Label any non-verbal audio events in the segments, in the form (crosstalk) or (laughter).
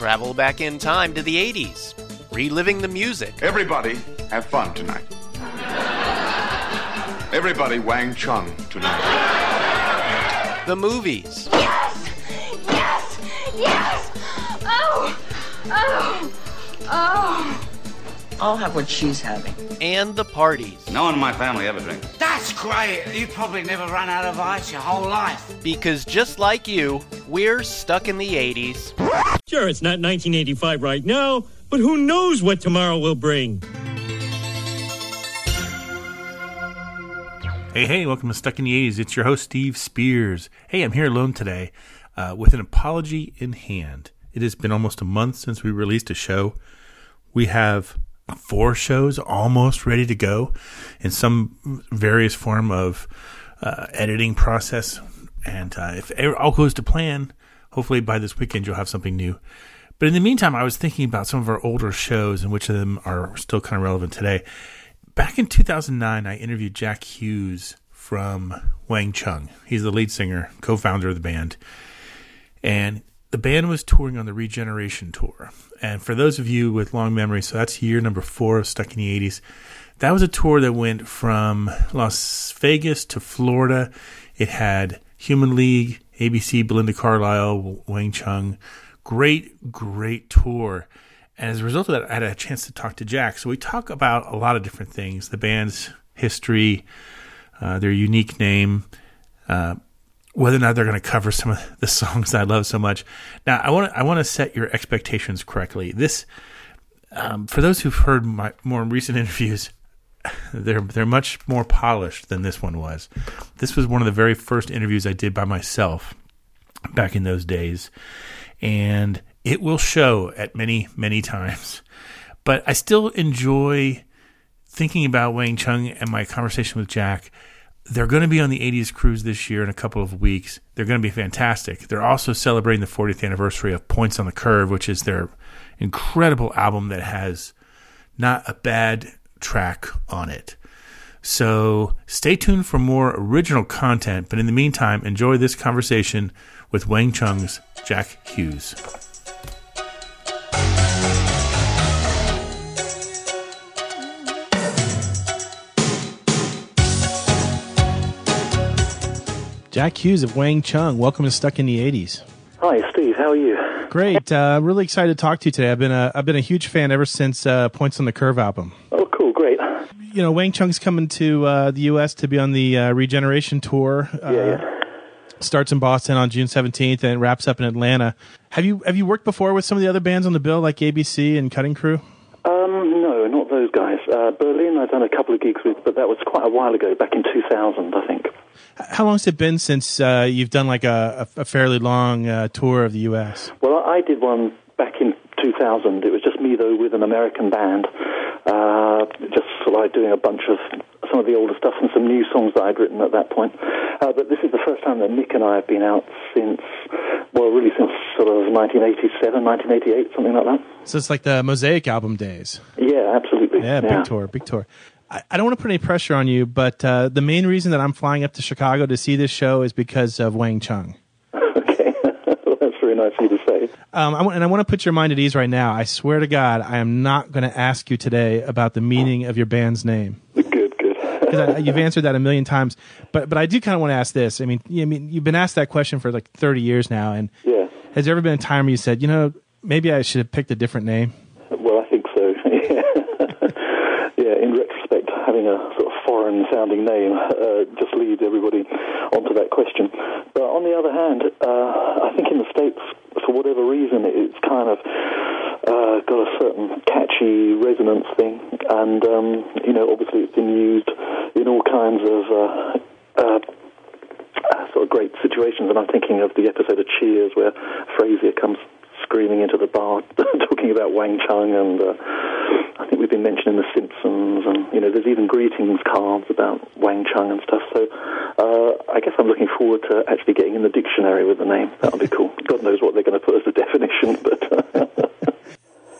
travel back in time to the 80s, reliving the music. Everybody have fun tonight. Everybody Wang Chung tonight. The movies. Yes! Yes! Yes! Oh! Oh! Oh! I'll have what she's having. And the parties. No one in my family ever drinks. That's great. You probably never run out of ice your whole life. Because just like you, we're stuck in the 80s. Sure, it's not 1985 right now, but who knows what tomorrow will bring? Hey, hey, welcome to Stuck in the 80s. It's your host, Steve Spears. Hey, I'm here alone today uh, with an apology in hand. It has been almost a month since we released a show. We have four shows almost ready to go in some various form of uh, editing process. And uh, if all goes to plan, hopefully by this weekend you'll have something new. But in the meantime, I was thinking about some of our older shows and which of them are still kind of relevant today. Back in 2009, I interviewed Jack Hues from Wang Chung. He's the lead singer, co founder of the band. And the band was touring on the Regeneration Tour. And for those of you with long memories, so that's year number four of Stuck in the 80s. That was a tour that went from Las Vegas to Florida. It had Human League, ABC, Belinda Carlisle, Wang Chung. Great, great tour. And as a result of that, I had a chance to talk to Jack. So we talk about a lot of different things the band's history, uh, their unique name, uh, whether or not they're going to cover some of the songs I love so much. Now, I want to I want to set your expectations correctly. This, um, for those who've heard my more recent (laughs) interviews, they're they're much more polished than this one was. This was one of the very first interviews I did by myself back in those days, and it will show at many many times. But I still enjoy thinking about Wang Chung and my conversation with Jack they're going to be on the 80s cruise this year in a couple of weeks. They're going to be fantastic. They're also celebrating the 40th anniversary of Points on the Curve, which is their incredible album that has not a bad track on it. So stay tuned for more original content, but in the meantime, enjoy this conversation with Wang Chung's Jack Hues. Jack Hues of Wang Chung. Welcome to Stuck in the 80s. Hi, Steve. How are you? Great. Uh, really excited to talk to you today. I've been a, I've been a huge fan ever since uh, Points on the Curve album. Oh, cool. Great. You know, Wang Chung's coming to uh, the U.S. to be on the uh, Regeneration Tour. yeah, yeah. Starts in Boston on June 17th and wraps up in Atlanta. Have you have you worked before with some of the other bands on the bill, like ABC and Cutting Crew? Um, no, not those guys. Uh, Berlin, I've done a couple of gigs with, but that was quite a while ago, back in 2000, I think. How long has it been since uh, you've done like a, a fairly long uh, tour of the U.S.? Well, I did one back in 2000. It was just me though with an American band, uh, just sort of like doing a bunch of some of the older stuff and some new songs that I'd written at that point. Uh, but this is the first time that Nick and I have been out since, well, really since sort of 1987, 1988, something like that. So it's like the Mosaic album days. Yeah, absolutely. Yeah, big tour, big tour. I, I don't want to put any pressure on you, but uh, the main reason that I'm flying up to Chicago to see this show is because of Wang Chung. Okay, (laughs) that's very nice of you to say. Um, I want, and I want to put your mind at ease right now. I swear to God, I am not going to ask you today about the meaning of your band's name. Good, good. (laughs) Because you've answered that a million times, but but I do kind of want to ask this. I mean, you, I mean, you've been asked that question for like 30 years now, and yeah. has there ever been a time where you said, you know, maybe I should have picked a different name? Well, I think so. yeah, yeah. In retrospect, having a sort foreign-sounding name uh, just leads everybody onto that question. But on the other hand, uh, I think in the states, for whatever reason, it's kind of uh, got a certain catchy resonance thing, and um, you know, obviously, it's been used in all kinds of. Uh, uh, sort of great situations, and I'm thinking of the episode of Cheers where Frasier comes screaming into the bar (laughs) talking about Wang Chung, and uh, I think we've been mentioning The Simpsons, and you know, there's even greetings cards about Wang Chung and stuff. So uh, I guess I'm looking forward to actually getting in the dictionary with the name. That'll be cool. God knows what they're going to put as the (laughs) definition, but.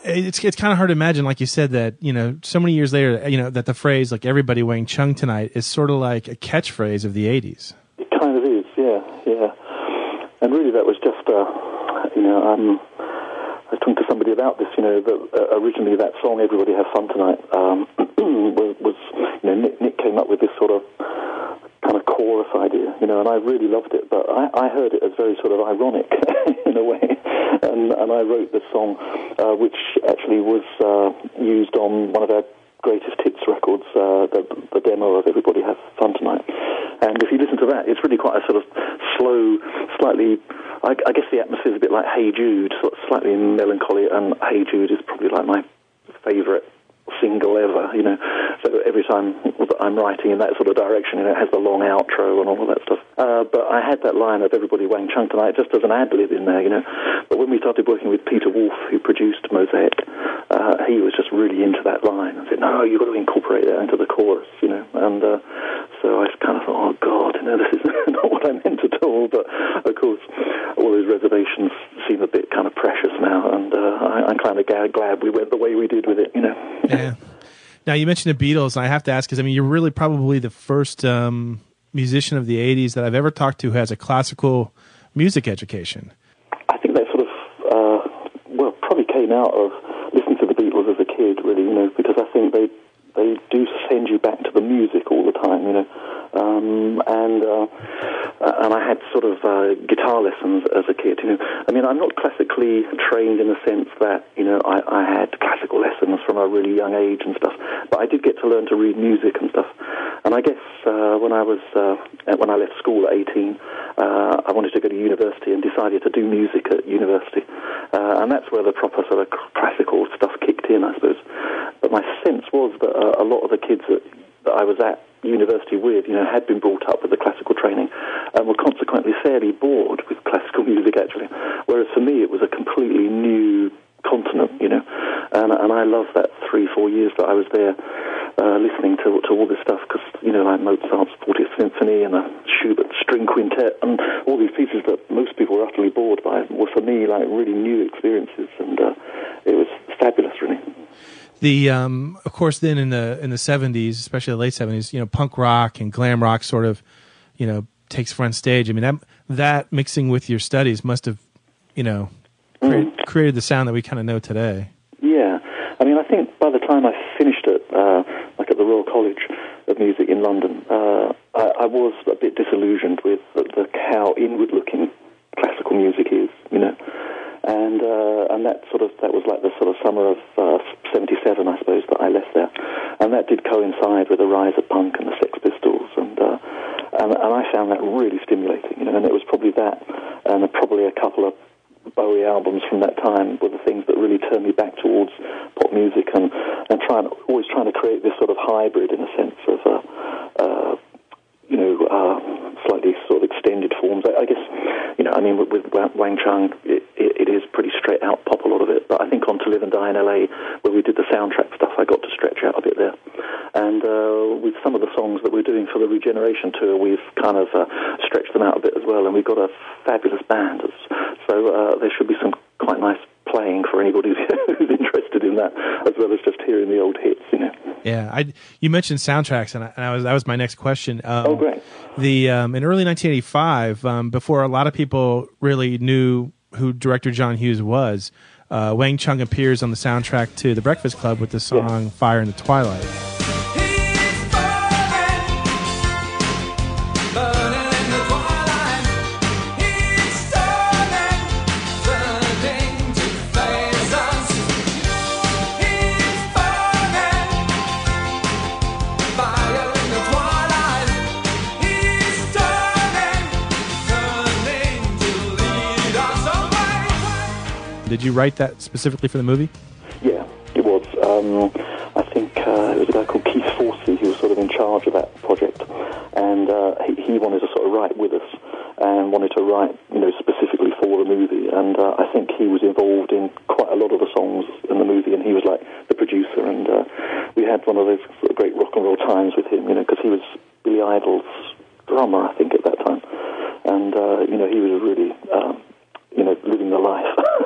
it's it's kind of hard to imagine, like you said, that you know so many years later, you know that the phrase like "everybody Wang Chung tonight" is sort of like a catchphrase of the '80s. It kind of is, yeah, yeah. And really, that was just, uh, you know, um, I was talking to somebody about this. You know, that uh, originally that song "Everybody Have Fun Tonight" um, (clears throat) was, was, you know, Nick, Nick came up with this sort of kind of chorus idea, you know, and I really loved it. But I, I heard it as very sort of ironic (laughs) in a way, and, and I wrote this song, uh, which actually was uh, used on one of our greatest hits records, uh, the, the demo of Everybody Have Fun Tonight. And if you listen to that, it's really quite a sort of slow, slightly, I, I guess the atmosphere is a bit like Hey Jude, sort of slightly melancholy, and Hey Jude is probably like my favourite single ever, you know. So every time that I'm writing in that sort of direction, you know, it has the long outro and all of that stuff. Uh, but I had that line of Everybody Wang Chung tonight just as an ad lib in there, you know. But when we started working with Peter Wolf, who produced Mosaic, uh, he was just really into that line and said, no, you've got to incorporate that into the chorus, you know. And uh, so I kind of thought, oh, God, you know, this is (laughs) not what I meant at all. But, of course, all those reservations seem a bit kind of precious now, and uh, I, I'm kind of glad we went the way we did with it, you know. Yeah. Now you mentioned the Beatles, and I have to ask because I mean you're really probably the first um, musician of the '80s that I've ever talked to who has a classical music education. I think that sort of uh, well probably came out of listening to the Beatles as a kid, really, you know, because I think they they do send you back to the music all the time, you know. Um, and uh, and I had sort of uh, guitar lessons as a kid. You know, I mean, I'm not classically trained in the sense that you know I, I had classical lessons from a really young age and stuff. But I did get to learn to read music and stuff. And I guess uh, when I was uh, when I left school at 18, uh, I wanted to go to university and decided to do music at university. Uh, and that's where the proper sort of classical stuff kicked in, I suppose. But my sense was that uh, a lot of the kids that, that I was at university with, you know, had been brought up with the classical training and were consequently fairly bored with (laughs) classical music, actually. Whereas for me, it was a completely new continent, you know. And, and I love that three, four years that I was there uh, listening to, to all this stuff because, you know, like Mozart's 40th Symphony and the Schubert String Quintet and all these pieces that most people were utterly bored by were for me like really new experiences and uh, it was fabulous, really. The um, of course then in the in the 70s especially the late 70s you know punk rock and glam rock sort of you know takes front stage. I mean that that mixing with your studies must have you know created, mm. created the sound that we kind of know today yeah i mean i think by the time i finished it uh, like at the royal college of music in london. Uh, I, I, was a bit disillusioned with the, the how inward looking classical music is you know. And uh, and that sort of that was like the sort of summer of '77, uh, I suppose, that I left there, and that did coincide with the rise of punk and the Sex Pistols, and uh, and, and I found that really stimulating, you know, and it was probably that, and probably a couple of Bowie albums from that time were the things that really turned me back towards pop music and and trying always trying to create this sort of hybrid in a sense of uh, uh, you know uh, slightly sort of extended forms. I, I guess you know I mean with, with Wang Chung it, it, it is pretty straight out pop a lot of it, but I think on To Live and Die in LA where we did the soundtrack stuff, I got to stretch out a bit there. And uh, with some of the songs that we're doing for the Regeneration tour, we've kind of uh, stretched them out a bit as well, and we've got a fabulous band. So uh, there should be some quite nice playing for anybody (laughs) who's interested in that, as well as just hearing the old hits, you know. Yeah, I you mentioned soundtracks, and I, and I was that was my next question. Um, oh, great! The um, in early 1985, um, before a lot of people really knew who director John Hughes was, uh, Wang Chung appears on the soundtrack to The Breakfast Club with the song yeah. "Fire in the Twilight." Did you write that specifically for the movie? Yeah, it was. Um, I think uh, it was a guy called Keith Forsey who was sort of in charge of that project, and uh, he, he, wanted to sort of write with us and wanted to write, you know, specifically for the movie. And uh, I think he was involved in quite a lot of the songs in the movie, and he was like the producer. And uh, we had one of those great rock and roll times with him, you know, because he was Billy Idol's drummer, I think, at that time. And uh, you know, he was a really um, living the life.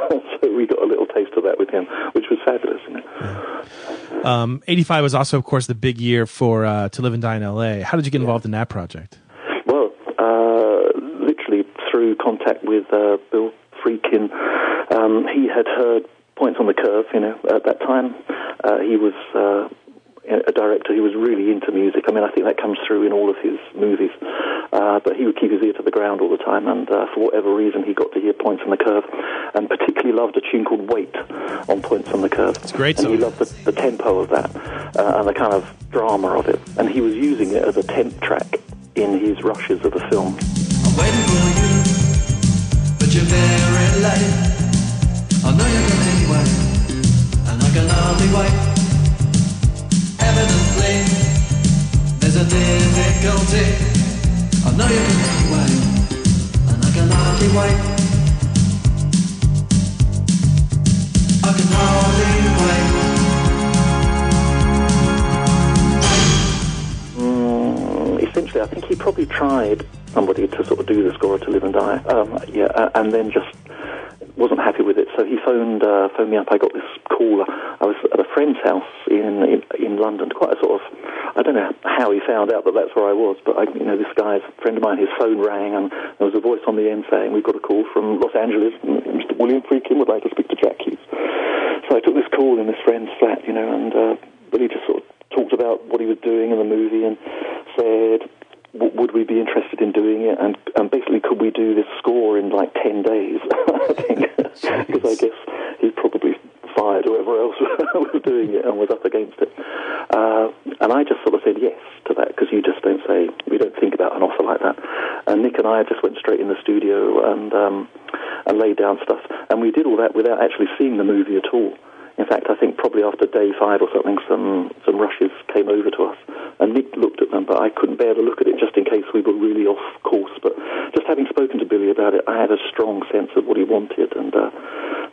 (laughs) so we got a little taste of that with him, which was fabulous. You know? um, 85 was also, of course, the big year for uh, To Live and Die in L.A. How did you get involved in that project? Well, uh, literally through contact with uh, Bill Friedkin. Um, he had heard points on the curve. You know, at that time, uh, he was uh, a director who was really into music. I mean, I think that comes through in all of his movies. Uh, but he would keep his ear to the ground all the time, and uh, for whatever reason, he got to hear Points on the Curve, and particularly loved a tune called Wait on Points on the Curve. It's a great And he song. loved the, the tempo of that uh, and the kind of drama of it, and he was using it as a temp track in his rushes of the film. I'm waiting for you, but you're very late. I know you're gonna anyway, and I can hardly wait. Evidently, there's a difficulty. Know you're gonna anyway, and I can hardly wait. I can hardly wait. Essentially, I think he probably tried somebody to sort of do the score to Live and Die, um, yeah, uh, and then just wasn't happy with it. So he phoned uh, phoned me up. I got this call. I was at a friend's house in, in in London. Quite a sort of I don't know how he found out that that's where I was, but I, you know this guy's friend of mine. His phone rang, and there was a voice on the end saying, "We've got a call from Los Angeles. Mr. William Friedkin would like to speak to Jack Hues." So I took this call in this friend's flat, you know, and uh, Billy just sort of talked about what he was doing in the movie and said, would we be interested in doing it? And, and basically, could we do this score in like 10 days? (laughs) (laughs) Because I guess he probably fired whoever else (laughs) was doing it and was up against it. Uh, and I just sort of said yes to that because you just don't say, we don't think about an offer like that. And Nick and I just went straight in the studio and, um, and laid down stuff. And we did all that without actually seeing the movie at all. In fact, I think probably after day five or something, some some rushes came over to us, and Nick looked at them, but I couldn't bear to look at it just in case we were really off course. But just having spoken to Billy about it, I had a strong sense of what he wanted, and uh,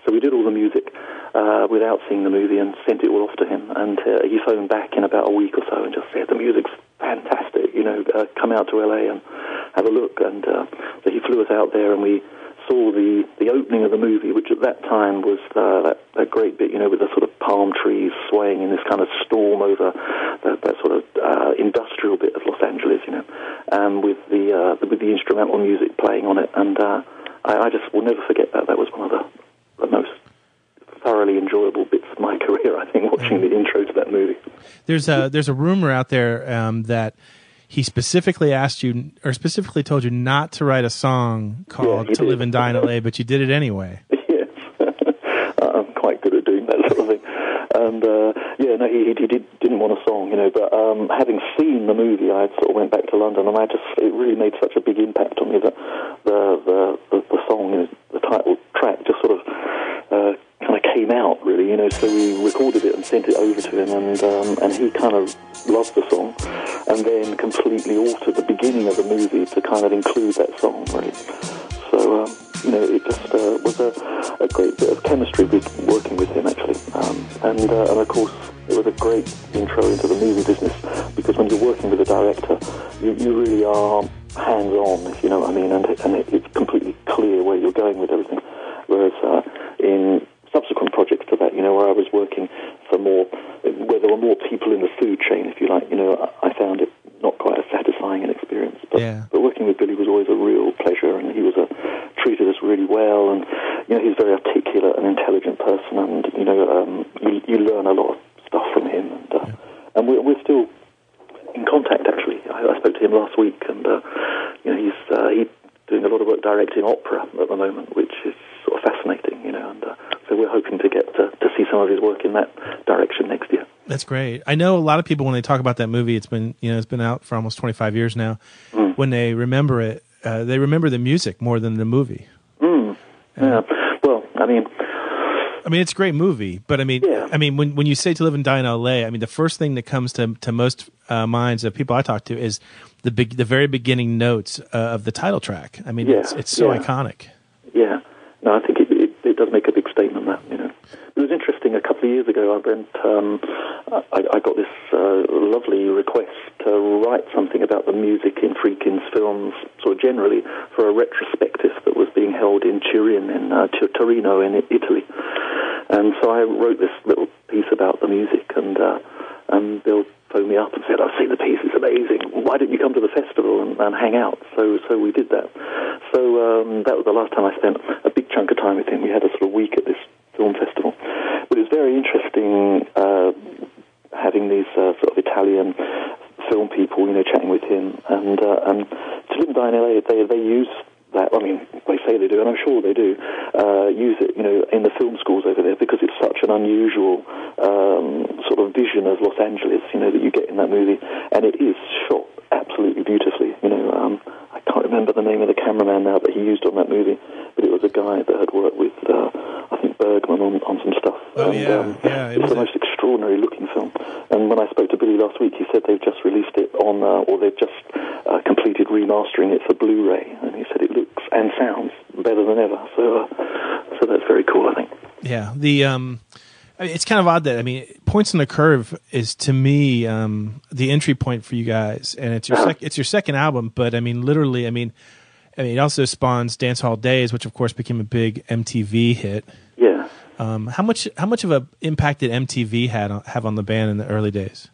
so we did all the music uh, without seeing the movie and sent it all off to him. And uh, he phoned back in about a week or so and just said the music's fantastic. You know, uh, come out to LA and have a look. And uh, so he flew us out there, and we saw the, the opening of the movie, which at that time was uh, that, that great bit, you know, with the sort of palm trees swaying in this kind of storm over that, that sort of uh, industrial bit of Los Angeles, you know, and with the uh, with the instrumental music playing on it, and uh, I, I just will never forget that. That was one of the, the most thoroughly enjoyable bits of my (laughs) career, I think, watching the intro to that movie. There's a there's a rumor out there um, that he specifically asked you or specifically told you not to write a song called he "To Live and Die in LA," but you did it anyway. (laughs) yes, (laughs) I'm quite good at doing that sort of thing. And uh, yeah, no, he, he did, didn't want a song, you know. But um, having seen the movie, I sort of went back to London, and I just it really made such a big impact on me that the the the, the song, you know, the title track, just sort of. Uh, kind of came out really, you know. So we recorded it and sent it over to him, and um, and he kind of loved the song, and then completely altered the beginning of the movie to kind of include that song, really. So um, you know, it just uh, was a, a great bit of chemistry with working with him actually, um, and uh, and of course it was a great intro into the movie business because when you're working with a director, you, you really are hands on, if you know what I mean, and and it, it's completely clear where you're going with everything. Whereas uh, in subsequent projects to that, you know, where I was working for more, where there were more people in the food chain, if you like, you know, I, I found it not quite as satisfying an experience. But, Yeah. but working with Billy was always a real pleasure, and he was a treated us really well, and you know, he's a very articulate and intelligent person, and you know, um, you, you learn a lot of stuff from him, and uh, and we're, we're still in contact. Actually, I, I spoke to him last week, and uh, you know, he's uh, he's doing a lot of work directing opera at the moment, which is sort of fascinating, you know, and uh, so we're hoping to get to, to see some of his work in that direction next year. That's great. I know a lot of people when they talk about that movie, it's been you know it's been out for almost 25 years now. Mm. When they remember it, uh, they remember the music more than the movie. Mm. Yeah. Well, I mean, I mean, it's a great movie, but I mean, Yeah. I mean, when when you say "To Live and Die in L.A., I mean, the first thing that comes to to most uh, minds of people I talk to is the big, the very beginning notes uh, of the title track. I mean, Yeah, it's it's so yeah. iconic. Yeah, no, I think it, it, it does make a big statement. That you know, it was interesting. A couple of years ago, I went. Um, I, I got this uh, lovely request to write something about the music in Friedkin's films, sort of generally, for a retrospective that was being held in Turin, in uh, Torino, in Italy. And so I wrote this little piece about the music, and uh, and Bill phoned me up and said, "I've seen the piece; it's amazing. Why don't you come to the festival and, and hang out?" So so we did that. So um, that was the last time I spent a big chunk of time with him. We had a sort of week at this film festival, having uh, having these uh, sort of Italian film people, you know, chatting with him, and uh, and to live and die in LA, they they use that. I mean, they say they do, and I'm sure they do uh, use it, you know, in the film schools over there because it's such an unusual um, sort of vision of Los Angeles, you know, that you get in that movie, and it is shot absolutely beautifully. You know, um, I can't remember the name of the cameraman now that he used on that movie, but it was a guy that had worked with, uh, I think, Bergman on, on some stuff. Oh, and, yeah, um, yeah, it was the most extraordinary looking film. And when I spoke to Billy last week, he said they've just released it on, uh, or they've just uh, completed remastering it for Blu-ray, and he said it looks and sounds better than ever. So, uh, so that's very cool, I think. Yeah, the um, I mean, it's kind of odd that I mean, points on the curve is to me um the entry point for you guys, and it's your sec- it's your second album, but I mean, literally, I mean, I mean, it also spawns Dance Hall Days, which of course became a big MTV hit. Um, how much how much of a impact did MTV had on, have on the band in the early days?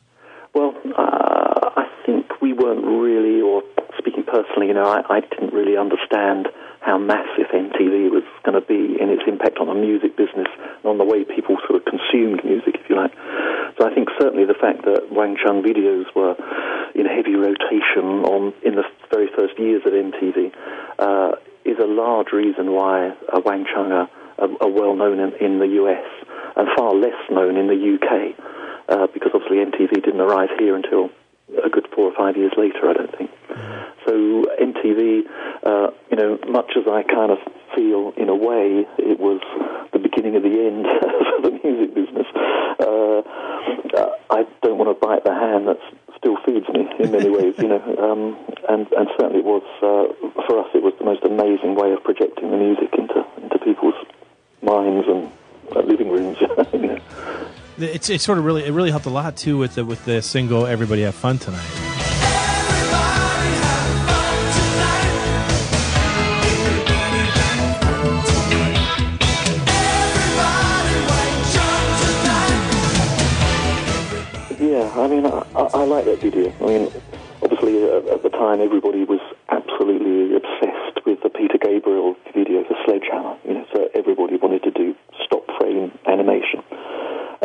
Well, uh, I think we weren't really, or speaking personally, you know, I, I didn't really understand how massive MTV was going to be in its impact on the music business and on the way people sort of consumed music, if you like. So I think certainly the fact that Wang Chung videos were in heavy rotation on in the very first years of MTV uh, is a large reason why uh, Wang Chung are, are, are well known in, in the US and far less known in the UK uh, because obviously MTV didn't arrive here until a good four or five years later, I don't think. So MTV, uh, you know, much as I kind of feel in a way it was the beginning of the end (laughs) for the music business, uh, uh, I don't want to bite the hand that still feeds me in many ways, you know. (laughs) Um, and, and certainly it was, uh, for us, it was the most amazing way of projecting the music into, into people's minds and uh, living rooms. (laughs) It's it sort of really it really helped a lot too with the with the single "Everybody Have Fun Tonight." Yeah, I mean, I, I, I like that video. I mean, obviously uh, at the time everybody was absolutely obsessed with the Peter Gabriel video the Sledgehammer. You know, so everybody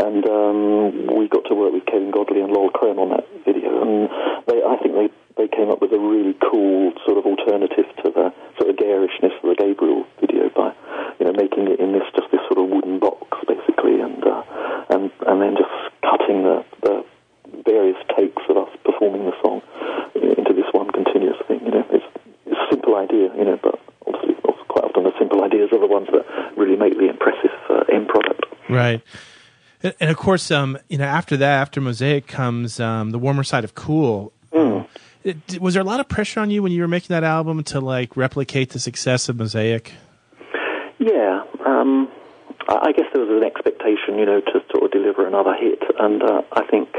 and um, we got to work with Kevin Godley and Lol Creme on that video, and they, I think they they came up with a really cool sort of alternative to the sort of garishness of the Gabriel video by you know making it in this just this sort of wooden box basically, and uh, and and then just cutting the the various takes of us performing the song into this one continuous thing. You know, it's, it's a simple idea, you know, but obviously quite often the simple (laughs) ideas are the ones that really make the impressive uh, end product. Right. And, of course, um, you know, after that, after Mosaic comes um, the warmer side of Cool. It- was there a lot of pressure on you when you were making that album to like replicate the success of Mosaic? Yeah, um, I I guess there was an expectation, you know, to sort of deliver another hit, and uh, I think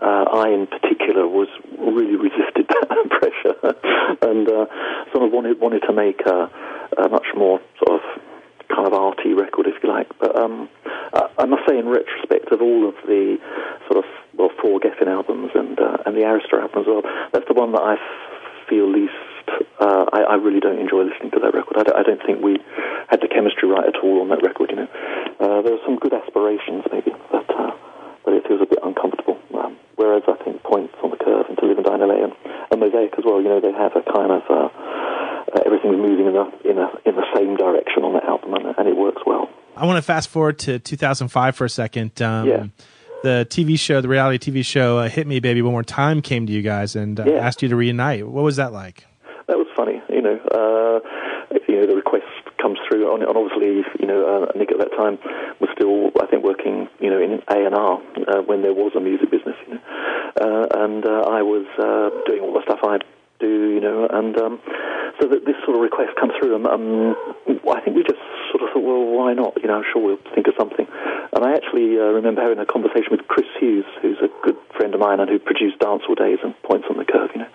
uh, I, in particular, was really resisted (laughs) that pressure, (laughs) and uh, sort of wanted wanted to make a, a much more sort of kind of arty record, if you like. But um, I, I must say, in retrospect, of all of the sort of well, four Geffen albums and uh, and the Arista album as well, that's the one that I feel least. Uh, I, I really don't enjoy listening to that record. I don't, I don't think we had the chemistry right at all on that record. You know, uh, there are some good aspirations maybe, but uh, but it feels a bit uncomfortable. Um, whereas I think Points on the Curve and To Live and Die in LA and, and Mosaic as well, you know, they have a kind of uh, uh, everything's moving in the in a in the same direction on that album, and, and it works well. I want to fast forward to 2005 for a second. Um, Yeah. The TV show, the reality TV show, uh, "Hit Me, Baby, One More Time" came to you guys and uh, Yeah. asked you to reunite. What was that like? That was funny, you know. Uh, you know, the request comes through, and obviously, you know, uh, Nick at that time was still, I think, working, you know, in A and R uh, when there was a music business, you know, uh, and uh, I was uh, doing all the stuff I do, you know, and um, so that this sort of request comes through, and um, I think we just sort of thought, well, why not? You know, I'm sure we'll think of something. And I actually uh, remember having a conversation with Chris Hughes, who's a good friend of mine and who produced Dance Hall Days and Points on the Curve, you know.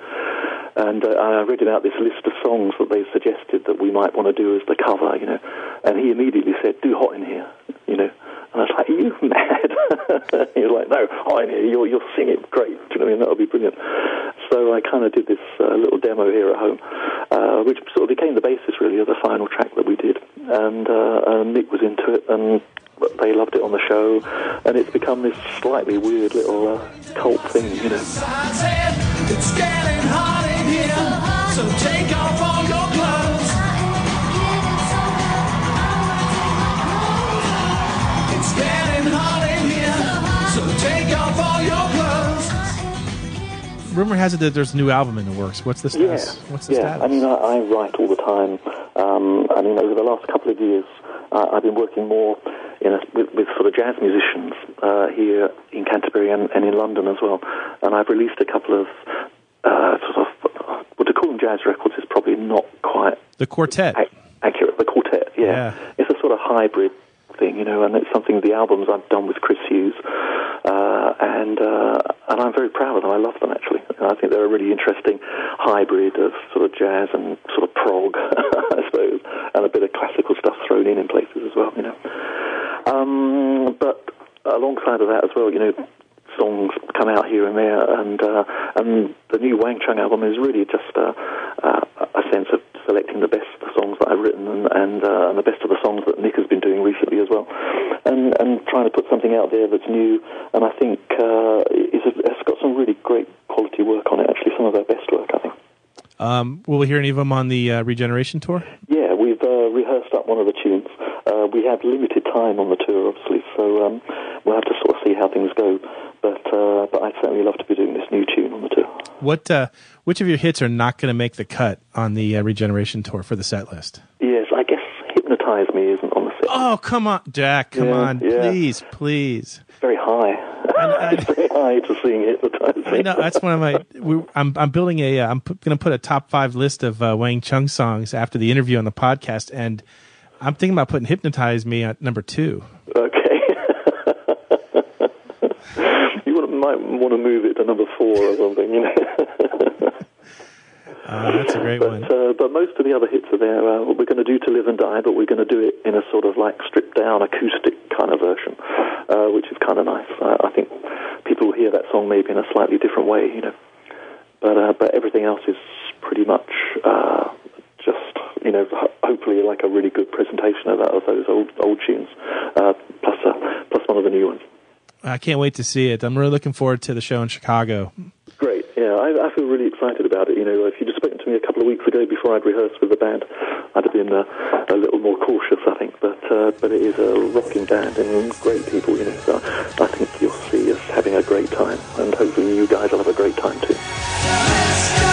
And uh, I read him out this list of songs that they suggested that we might want to do as the cover, you know. And he immediately said, "Do Hot in Here," you know. And I was like, "Are you (laughs) mad?" (laughs) he was like, "No, Hot in Here. You'll you'll sing it great. Do you know what I mean? That'll be brilliant." So I kind of did this uh, little demo here at home, uh, which sort of became the basis really of the final track that we did. And, uh, and Nick was into it, and they loved it on the show, and it's become this slightly weird little uh, cult thing, you know. It's getting hot in here, so take off all your clothes. It's getting hot in here, so take off all your clothes. Rumor has it that there's a new album in the works. What's the Yeah. What's the yeah. status? I mean, I, I write all the time. Um, I mean, over the last couple of years, uh, I've been working more in a, with, with sort of jazz musicians uh, here in Canterbury and, and in London as well. And I've released a couple of uh, sort of what to call them jazz records is probably not quite the quartet. ac- accurate. The quartet, yeah. Yeah. It's a sort of hybrid thing, you know, and it's something the albums I've done with Chris Hughes, uh, and uh, and I'm very proud of them. I love them actually. I think they're a really interesting hybrid of sort of jazz and sort of prog, (laughs) and a bit of classical stuff thrown in in places as well, you know. Um, but alongside of that as well, you know, songs come out here and there, and uh, and the new Wang Chung album is really just uh, uh, a sense of selecting the best songs that I've written and and, uh, and the best of the songs that Nick has been doing recently as well, and and trying to put something out there that's new, and I think it's got some really great quality work on it. Actually, some of their best work, I think. Um, will we hear any of them on the Regeneration tour? Yeah, we've rehearsed up one of the tunes. Uh, we have limited time on the tour, obviously, so um, we'll have to sort of see how things go. But uh, but I'd certainly love to be doing this new tune on the tour. What? Uh, which of your hits are not going to make the cut on the uh, Regeneration tour for the set list? Yes, I guess "Hypnotize Me" isn't on the set. Oh, come on, Jack! Come Yeah, on, yeah. please, please. It's very high. I, (laughs) it's very high to sing "Hypnotize Me." I know that's one of my. We, I'm I'm building a. Uh, I'm going to put a top five list of uh, Wang Chung songs after the interview on the podcast, and I'm thinking about putting "Hypnotize Me" at number two. Okay. (laughs) you might want to move it to number four or something, you know. (laughs) Uh, that's a great but, one. Uh, but most of the other hits are there. Uh, we're going to do "To Live and Die," but we're going to do it in a sort of like stripped down acoustic kind of version, uh, which is kind of nice. Uh, I think people will hear that song maybe in a slightly different way, you know. But uh, but everything else is pretty much uh, just you know hopefully like a really good presentation of, that, of those old old tunes, uh, plus uh, plus one of the new ones. I can't wait to see it. I'm really looking forward to the show in Chicago. Great, yeah, I, I feel really excited about it. You know, if you'd spoken to me a couple of weeks ago before I'd rehearsed with the band, I'd have been uh, a little more cautious, I think. But uh, but it is a rocking band and great people, you know. So I think you'll see us having a great time, and hopefully you guys will have a great time too.